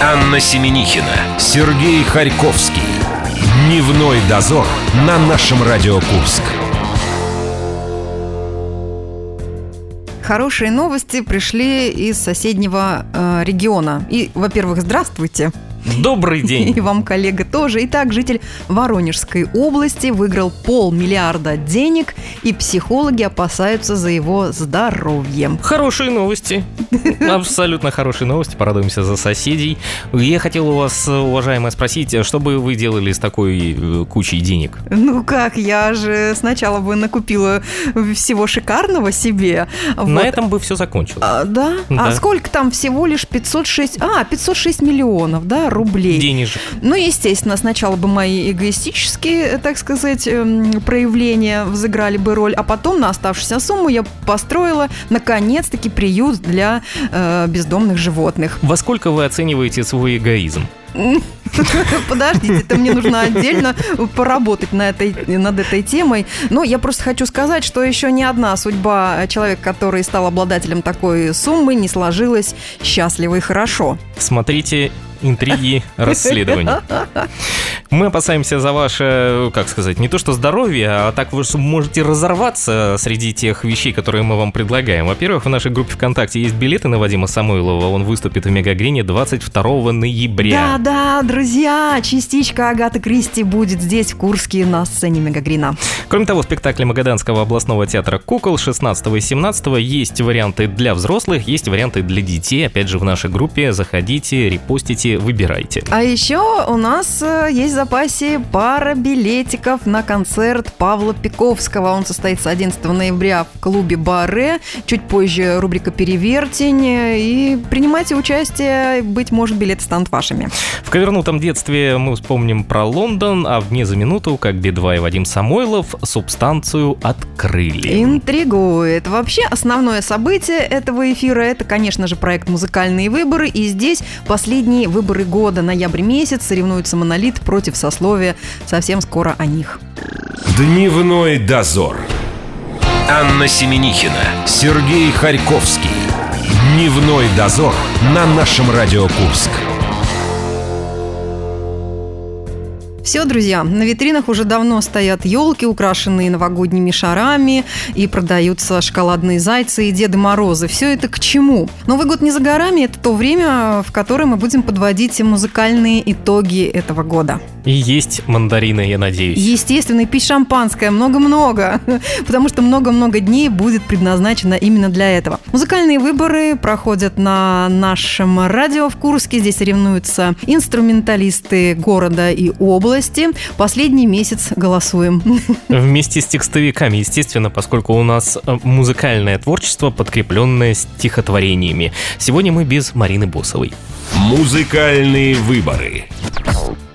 Анна Семенихина, Сергей Харьковский. Дневной дозор на нашем Радио Курск. Хорошие новости пришли из соседнего э, региона. И, во-первых, здравствуйте. Добрый день. И вам, коллега, тоже. Итак, житель Воронежской области выиграл полмиллиарда денег, и психологи опасаются за его здоровье. Хорошие новости. Абсолютно хорошие новости. Порадуемся за соседей. Я хотел у вас, уважаемая, спросить, что бы вы делали с такой э, кучей денег? Ну как, я же сначала бы накупила всего шикарного себе. На Вот. этом бы все закончилось. А, да? Да. А сколько там всего лишь 506... А, 506 миллионов, да, рублей. Денежек. Ну, естественно, сначала бы мои эгоистические, так сказать, эм, проявления взыграли бы роль, а потом на оставшуюся сумму я построила, наконец-таки, приют для э, бездомных животных. Во сколько вы оцениваете свой эгоизм? Подождите, это мне нужно отдельно поработать на этой, над этой темой. Но я просто хочу сказать, что еще ни одна судьба человека, который стал обладателем такой суммы, не сложилась счастливо и хорошо. Смотрите интриги расследований. Мы опасаемся за ваше, как сказать, не то что здоровье, а так вы можете разорваться среди тех вещей, которые мы вам предлагаем. Во-первых, в нашей группе ВКонтакте есть билеты на Вадима Самойлова. Он выступит в Мегагрине 22 ноября. Да, да, друзья, частичка Агаты Кристи будет здесь, в Курске, на сцене Мегагрина. Кроме того, в спектакле Магаданского областного театра «Кукол» 16 и 17 есть варианты для взрослых, есть варианты для детей. Опять же, в нашей группе заходите, репостите, выбирайте. А еще у нас э, есть запасе пара билетиков на концерт Павла Пиковского. Он состоится 11 ноября в клубе Баре. Чуть позже рубрика «Перевертень». И принимайте участие, быть может, билеты станут вашими. В ковернутом детстве мы вспомним про Лондон, а в «Дне за минуту», как Би-2 и Вадим Самойлов, субстанцию открыли. Интригует. Вообще, основное событие этого эфира – это, конечно же, проект «Музыкальные выборы». И здесь последние выборы года, ноябрь месяц, соревнуются «Монолит» против сословия. Совсем скоро о них. Дневной дозор. Анна Семенихина, Сергей Харьковский. Дневной дозор на нашем Радио Курск. Все, друзья, на витринах уже давно стоят елки, украшенные новогодними шарами, и продаются шоколадные зайцы и Деды Морозы. Все это к чему? Новый год не за горами, это то время, в которое мы будем подводить музыкальные итоги этого года. И есть мандарины, я надеюсь. Естественно, и пить шампанское много-много, потому что много-много дней будет предназначено именно для этого. Музыкальные выборы проходят на нашем радио в Курске. Здесь соревнуются инструменталисты города и области. Последний месяц голосуем. Вместе с текстовиками, естественно, поскольку у нас э, музыкальное творчество, подкрепленное стихотворениями. Сегодня мы без Марины Босовой. Музыкальные выборы.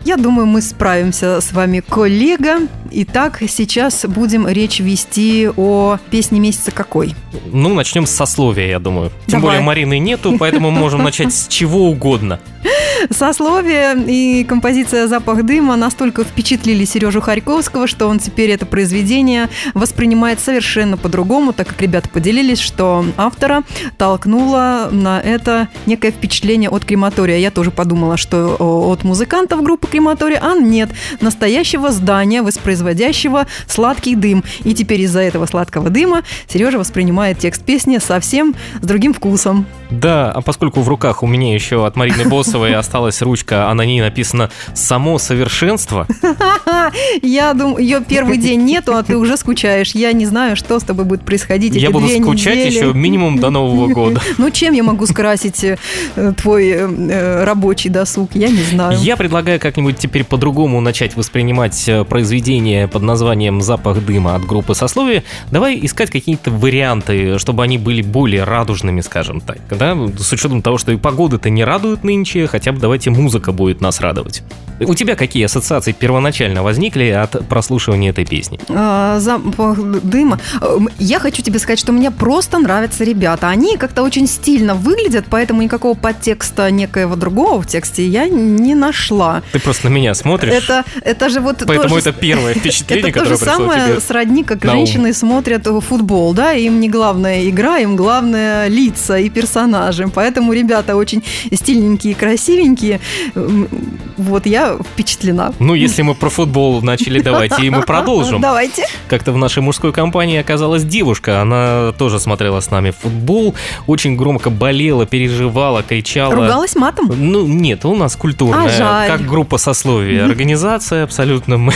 Я думаю, мы справимся с вами, коллега. Итак, сейчас будем речь вести о песне месяца какой? Ну, начнем с сословия, я думаю. Тем Давай. более Марины нету, поэтому мы можем начать с чего угодно. Сословие и композиция «Запах дыма» настолько впечатлили Сережу Харьковского, что он теперь это произведение воспринимает совершенно по-другому, так как ребята поделились, что автора толкнуло на это некое впечатление от крематория. Я тоже подумала, что о, от музыкантов группы крематория, а нет, настоящего здания, воспроизводящего сладкий дым. И теперь из-за этого сладкого дыма Сережа воспринимает текст песни совсем с другим вкусом. Да, а поскольку в руках у меня еще от Марины Босовой осталась ручка, а на ней написано «Само совершенство», Я думаю, ее первый день нету, а ты уже скучаешь. Я не знаю, что с тобой будет происходить я буду скучать еще минимум до Нового года. Ну, чем я могу скрасить э, твой э, э, рабочий досуг? Я не знаю. Я предлагаю как-нибудь теперь по-другому начать воспринимать э, произведение под названием «Запах дыма» от группы «Сословие». Давай искать какие-то варианты, чтобы они были более радужными, скажем так. Да? С учетом того, что и погода-то не радует нынче, хотя бы давайте музыка будет нас радовать. У тебя какие ассоциации первоначально возникли от прослушивания этой песни? А, запах дыма. Эм, Я хочу тебе сказать, что мне просто нравятся ребята. Они как-то очень стильно выглядят, поэтому никакого подтекста некоего другого в тексте я не нашла. Ты просто на меня смотришь, Это, это же вот поэтому то же- это первое впечатление, Это то которое же пришло самое сродни, как женщины смотрят футбол, да, им не главная игра, им главное лица и персонажи. персонажи. Поэтому ребята очень стильненькие, красивенькие. Вот я впечатлена. Ну, если мы про футбол начали, давайте и мы продолжим. Давайте. Как-то в нашей мужской компании оказалась девушка. Она тоже смотрела с нами футбол, очень громко болела, переживала, кричала. Ругалась матом? Ну, нет, у нас культурная, А, жаль. как группа сословия. Организация абсолютно мы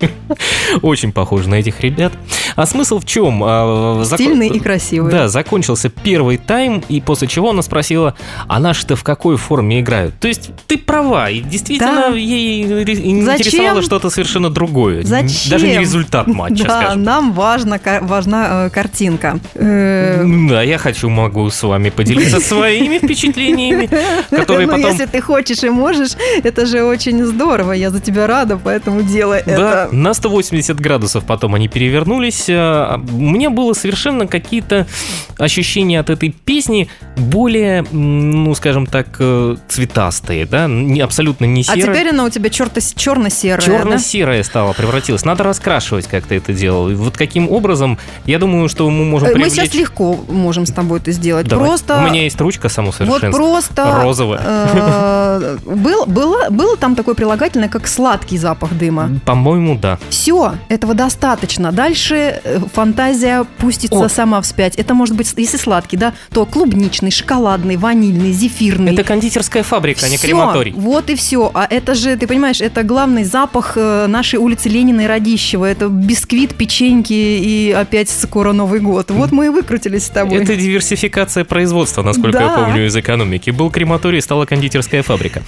очень похожи на этих ребят. А смысл в чем? А, зак- Стильный и красивый. Да, закончился первый тайм, и после чего она спросила, а наши-то в какой форме играют? То есть ты права, и действительно Да. ей интересовало что-то совершенно другое. Зачем? Даже не результат матча, да, скажем. нам важно, ка- важна э, картинка. Э, Да, я хочу, могу с вами поделиться своими впечатлениями, которые ну, потом... если ты хочешь и можешь, это же очень здорово. Я за тебя рада, поэтому делай Да, на 180 градусов потом они перевернулись. А, У меня было совершенно какие-то ощущения от этой песни более, ну, скажем так, э, цветастые, да, не, абсолютно не А серые. теперь она у тебя черно-серая. да? Черно-серая стала, превратилась. Надо раскрашивать, как ты это делал. Вот каким образом, я думаю, что мы можем Э, Мы привлечь... сейчас легко можем с тобой это сделать. Давай. Просто... У меня есть ручка Вот самосовершенства. просто... Розовая. э, был, было, было там такое прилагательное, как сладкий запах дыма. По-моему, да. Все, этого достаточно. Дальше э, фантазия пустится О. сама вспять. Это может быть, если сладкий, да, то клубничный, шоколадный, ванильный, зефирный. Это кондитерская фабрика, а не крематорий. Вот и все. А это же, ты понимаешь, это главный запах э, нашей улицы Ленина и Радищева. Это бисквит, печеньки и опять скоро Новый год. Вот мы и выкрутились с тобой. Это диверсификация производства, насколько я Да. помню, из экономики. Был крематорий, стала кондитерская фабрика.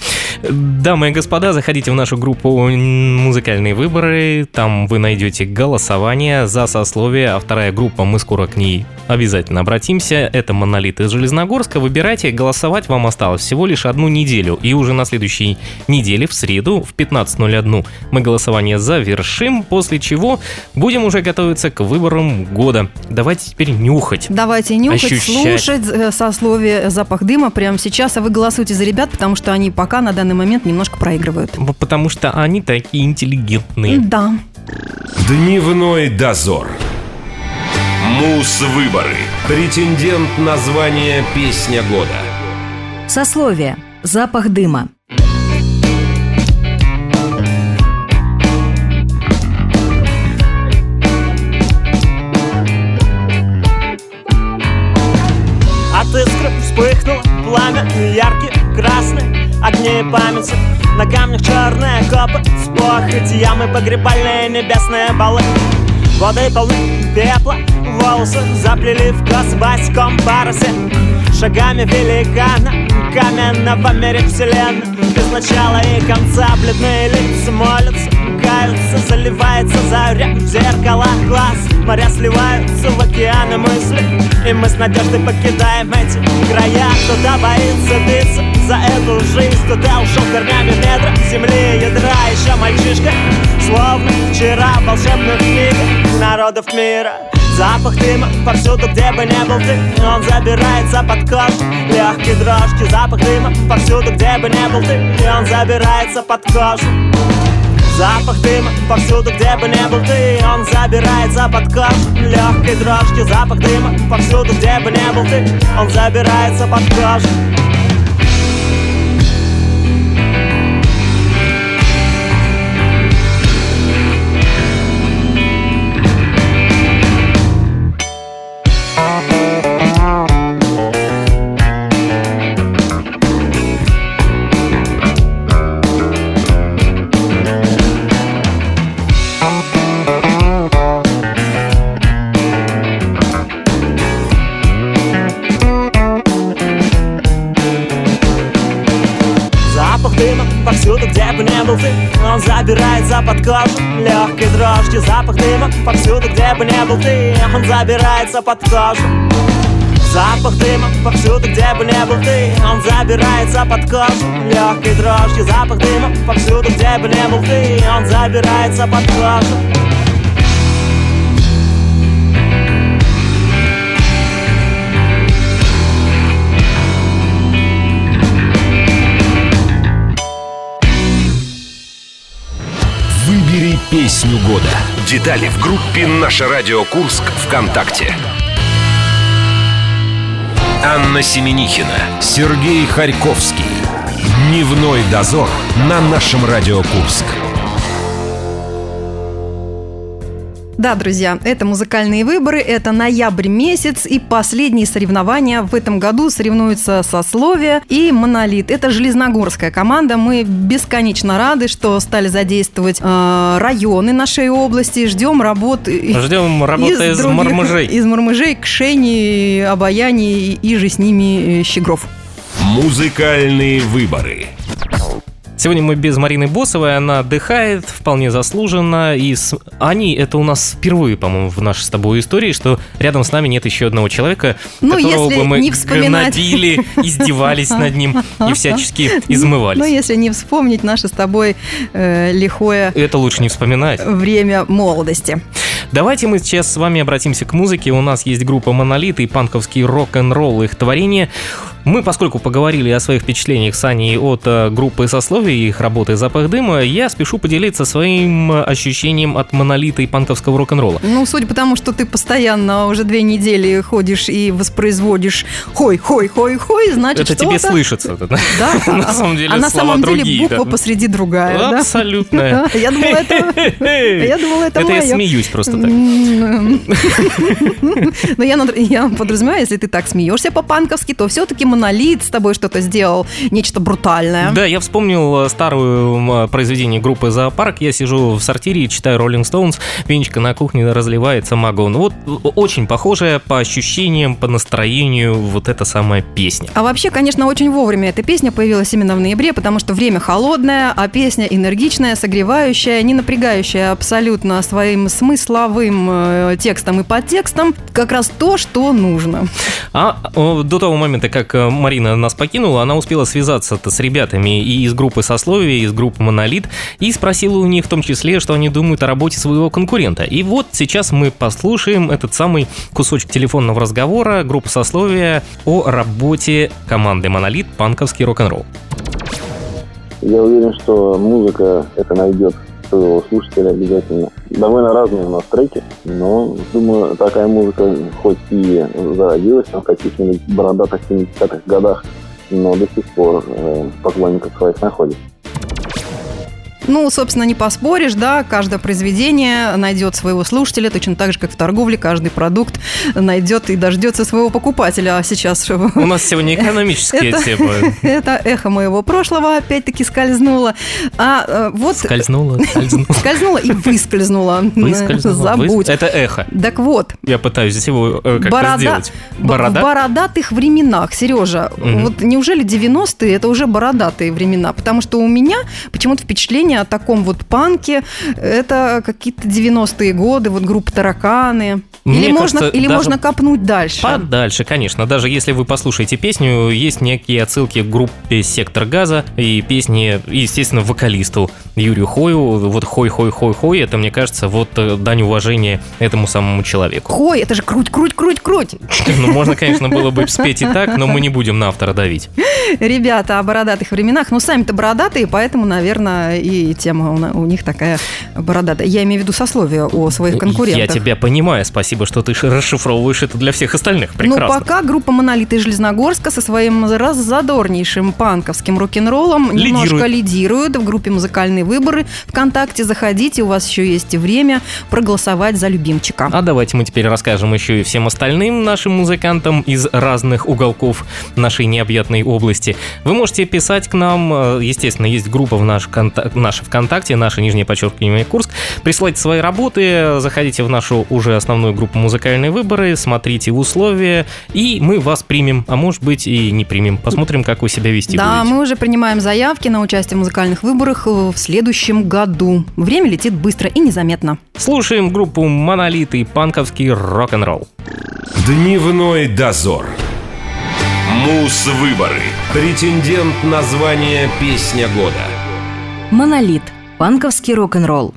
Дамы и господа, заходите в нашу группу «Музыкальные выборы». Там вы найдете голосование за сословие, а вторая группа, мы скоро к ней обязательно обратимся. Это «Монолит» из Железногорска. Выбирайте, голосовать вам осталось всего лишь одну неделю. И уже на следующей неделе, в среду, в 15.01 мы голосование завершим, после чего будем уже готовиться к выборам года. Давайте теперь нюхать. Давайте нюхать, Ощущать. слушать э, сословие запах дыма прямо сейчас, а вы голосуйте за ребят, потому что они пока на данный момент немножко проигрывают. Потому что они такие интеллигентные. Да. Дневной дозор. Мус-выборы. Претендент на звание «Песня года». Сословие. Запах дыма. От искры вспыхнуло пламя яркий, красный Огни памяти. На камнях черные копы С похоти ямы погребальные небесные балы. Воды полны пепла, волосы заплели в кос в баськом парусе Шагами великана, каменного мире вселенной Без начала и конца. Бледные лица молятся Каются, заливается заря в зеркала глаз. Моря сливаются в океаны мысли И мы с надеждой покидаем эти края. Кто-то боится биться за эту жизнь Кто-то ушел корнями в недра земли ядра. Еще мальчишка, словно вчера волшебных книгах Народов мира Запах дыма повсюду, где бы не был ты Он забирается под кожу. Легкие дрожки Запах дыма повсюду, где бы не был ты И он забирается под кожу. Запах дыма повсюду, где бы не был ты Он забирается под кожу. Легкой дрожки Запах дыма повсюду, где бы не был ты Он забирается под кожу под кожу Легкой дрожки. Запах дыма повсюду, где бы не был ты Он забирается под кожу. Запах дыма повсюду, где бы не был ты Он забирается под кожу. Легкой дрожки Запах дыма повсюду, где бы не был ты Он забирается под кожу песню года. Детали в группе «Наше радио Курск» ВКонтакте. Анна Семенихина, Сергей Харьковский. Дневной дозор на нашем Радио Курск. Да, друзья, это музыкальные выборы, это ноябрь месяц, и последние соревнования в этом году соревнуются сословие и монолит. Это железногорская команда. Мы бесконечно рады, что стали задействовать э, районы нашей области. Ждем работ. Ждем работы из, других- мормыжей. Из мормыжей, кшени, обаяний и же с ними э, щегров. Музыкальные выборы. Сегодня мы без Марины Босовой, она отдыхает, вполне заслуженно. И с... они, это у нас впервые, по-моему, в нашей с тобой истории, что рядом с нами нет еще одного человека, Ну, которого бы мы не вспоминать. гнобили, издевались над ним и всячески измывались. Ну, если не вспомнить наше с тобой э, лихое Это лучше не вспоминать. время молодости. Давайте мы сейчас с вами обратимся к музыке. У нас есть группа «Монолит» и панковский рок-н-ролл их творение. Мы, поскольку поговорили о своих впечатлениях с Аней от э, группы «Сословие» и их работы «Запах дыма», я спешу поделиться своим э, ощущением от «Монолита» и панковского рок-н-ролла. Ну, судя по тому, что ты постоянно уже две недели ходишь и воспроизводишь хой, хой, хой, хой, значит, Это тебе слышится, да? На а- самом деле а на самом деле буква посреди другая? Абсолютно. Я думала, это... Я думала, это Это я смеюсь просто так. Но я, подразумеваю, если ты так смеешься по-панковски, то все-таки монолит с тобой что-то сделал, нечто брутальное. Да, я вспомнил э, старую м, произведение группы «Зоопарк». Я сижу в сортире, читаю «Роллинг Стоунс», Венечка на кухне разливается магон. Вот э, очень похожая по ощущениям, по настроению вот эта самая песня. А вообще, конечно, очень вовремя эта песня появилась именно в ноябре, потому что время холодное, а песня энергичная, согревающая, не напрягающая абсолютно своим смысловым э, текстом и подтекстом. Как раз то, что нужно. А до того момента, как э, Марина нас покинула, она успела связаться-то с ребятами и из группы «Сословие», и из группы «Монолит», и спросила у них в том числе, что они думают о работе своего конкурента. И вот сейчас мы послушаем этот самый кусочек телефонного разговора группы «Сословие» о работе команды «Монолит» панковский рок-н-ролл. Я уверен, что музыка это найдет своего слушателя обязательно. Довольно разные у нас треки, но, думаю, такая музыка хоть и зародилась там в каких-нибудь бородатых 70-х годах, но до сих пор э, поклонников своих находит. Ну, собственно, не поспоришь, да, каждое произведение найдет своего слушателя, точно так же, как в торговле каждый продукт найдет и дождется своего покупателя. А сейчас У нас сегодня экономические Это- темы. это эхо моего прошлого опять-таки скользнуло. А э, вот Скользнула, скользнула. скользнула и выскользнула. Выскользнула. Забудь. Это эхо. Так вот, Я пытаюсь здесь его э, как-то Борода- сделать. б- в Борода? бородатых временах, Сережа, вот неужели 90-е это уже бородатые времена? Потому что у меня почему-то впечатление о таком вот панке, это какие-то 90-е годы, вот группа «Тараканы». Мне или можно, или можно копнуть дальше. Подальше, конечно. Даже если вы послушаете песню, есть некие отсылки к группе «Сектор газа» и песни, естественно, вокалисту Юрию Хою. Вот «Хой-хой-хой-хой» — это, мне кажется, вот э, дань уважения этому самому человеку. Хой, это же круть, круть, круть, круть. Ну, можно, конечно, было бы спеть и так, но мы не будем на автора давить. Ребята о бородатых временах, ну, сами-то бородатые, поэтому, наверное, и тема у, них такая бородатая. Я имею в виду сословие о своих конкурентах. Я тебя понимаю, спасибо, что ты расшифровываешь это для всех остальных. Ну, Прекрасно. пока группа «Монолит» из Железногорска со своим раззадорнейшим панковским рок-н-роллом немножко лидирует в группе «Музыкальные выборы». Вконтакте заходите, у вас еще есть время проголосовать за любимчика. А давайте мы теперь расскажем еще и всем остальным нашим музыкантам из разных уголков нашей необъятной области. Вы можете писать к нам, э, естественно, есть группа в наш конта- наша ВКонтакте, наша нижнее подчеркивание Курск. Присылайте свои работы, заходите в нашу уже основную группу «Музыкальные выборы», смотрите условия, и мы вас примем, а может быть и не примем. Посмотрим, как вы себя вести Да, будете. мы уже принимаем заявки на участие в музыкальных выборах в следующем году. Время летит быстро и незаметно. Слушаем группу «Монолит» и панковский рок-н-ролл. Дневной дозор. Мус-выборы. Претендент на звание «Песня года». Монолит. Панковский рок-н-ролл.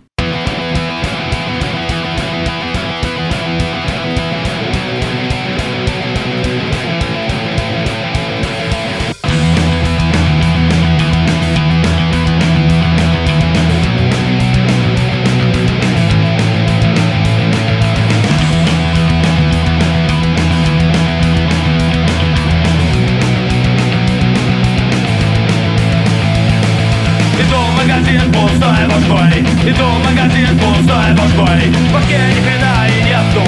Магазин пустой башкой. Иду в магазин пустой башкой. В башке ни хрена и нету.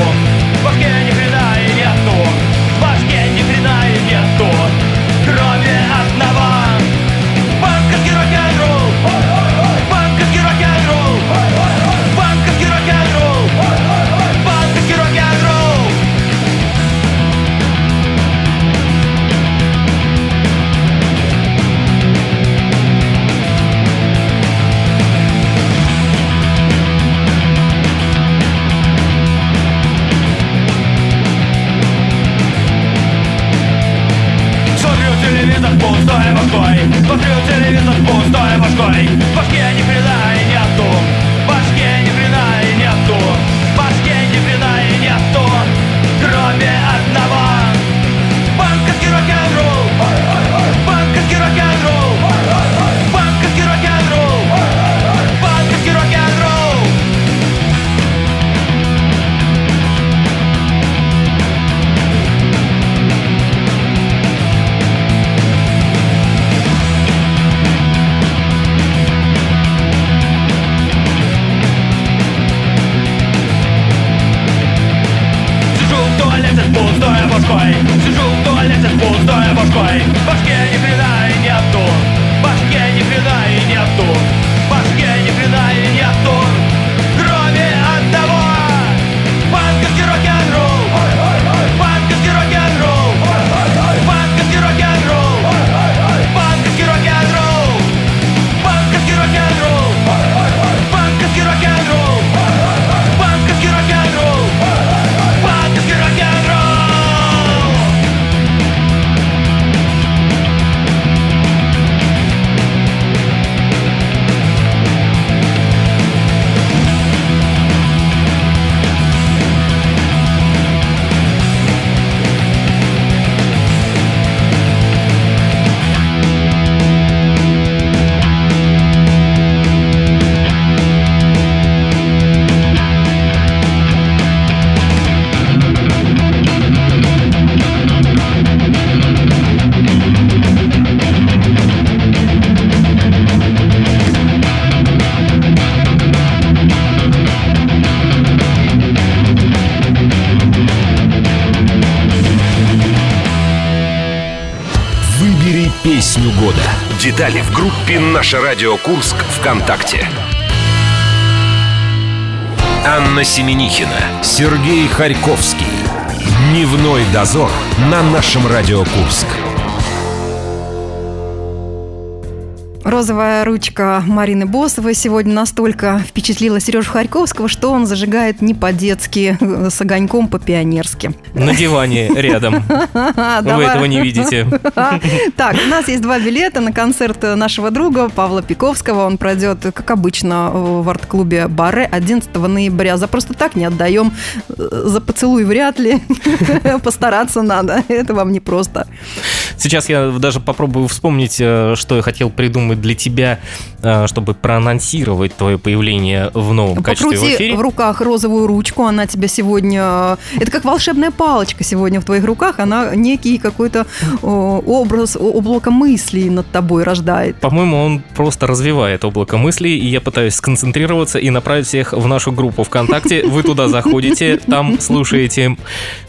В башке ни хрена пустой башкой Смотрю телевизор пустой башкой В башке ни хрена my bike года. Детали в группе «Наше радио Курск» ВКонтакте. Анна Семенихина, Сергей Харьковский. Дневной дозор на нашем Радио Курск. Розовая ручка Марины Босовой сегодня настолько впечатлила Сережу Харьковского, что он зажигает не по-детски, э, с огоньком по-пионерски. На диване рядом. Вы этого не видите. Так, у нас есть два билета на концерт нашего друга Павла Пиковского. Он пройдет, как обычно, в арт-клубе Баре 11 ноября. За просто так не отдаем. За поцелуй вряд ли. Постараться надо. Это вам не просто. Сейчас я даже попробую вспомнить, э, что я хотел придумать для тебя, э, чтобы проанонсировать твое появление в новом качестве в Покрути эфире. в руках розовую ручку, она тебя сегодня... Это как волшебная палочка сегодня в твоих руках, она некий какой-то о, образ, о- облако мыслей над тобой рождает. По-моему, он просто развивает облако мыслей, и я пытаюсь сконцентрироваться и направить всех в нашу группу ВКонтакте. Вы туда заходите, там слушаете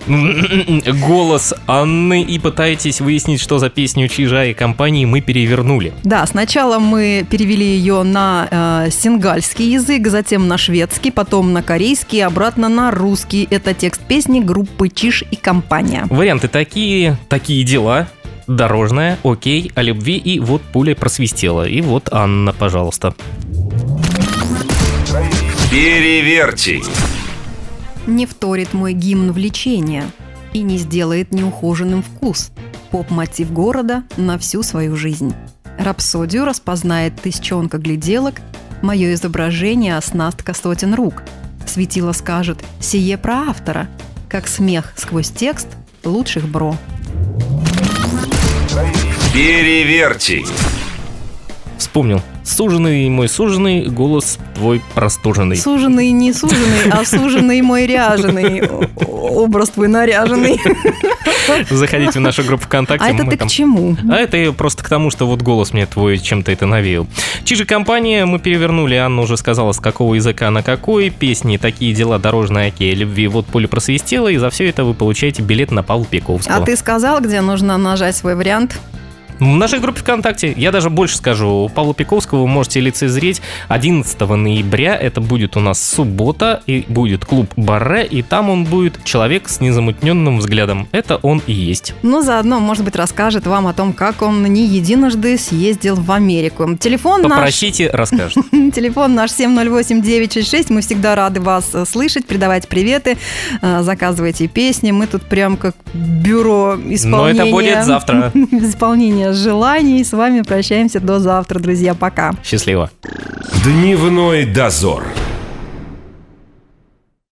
голос Анны и пытаетесь выяснить, что за песню Чижа и компании мы перевернули. Да, сначала мы перевели ее на э, сингальский язык, затем на шведский, потом на корейский, обратно на русский. Это текст песни группы Чиж и компания. Варианты такие, такие дела. Дорожная, окей, о любви и вот пуля просвистела. И вот Анна, пожалуйста. Переверьте. Не вторит мой гимн влечения и не сделает неухоженным вкус. Поп-мотив города на всю свою жизнь. Рапсодию распознает тысячонка гляделок, мое изображение оснастка сотен рук. Светило скажет «Сие про автора», как смех сквозь текст лучших бро. Переверьте. Вспомнил. Суженый мой суженый, голос твой простуженный. Суженый не суженый, а суженый мой ряженый. Образ твой наряженный. Заходите в нашу группу ВКонтакте. А это ты там- к чему? А это просто к тому, что вот голос мне твой чем-то это навеял. Чижи компания, мы перевернули, Анна уже сказала, с какого языка на какой, песни, такие дела, дорожная окей, любви, вот поле просвистело, и за все это вы получаете билет на Павла Пиковского. А ты сказал, где нужно нажать свой вариант? В нашей группе ВКонтакте, я даже больше скажу, Павла Пиковского вы можете лицезреть 11 ноября, это будет у нас суббота, и будет клуб Барре, и там он будет человек с незамутненным взглядом. Это он и есть. Ну, заодно, может быть, расскажет вам о том, как он не единожды съездил в Америку. Телефон наш... Попросите, расскажет. Телефон наш 708-966. Мы всегда рады вас э, слышать, передавать приветы, э, заказывайте песни. Мы тут прям как бюро Но исполнения... это будет завтра. Исполнение желаний. С вами прощаемся до завтра, друзья. Пока. Счастливо. Дневной дозор.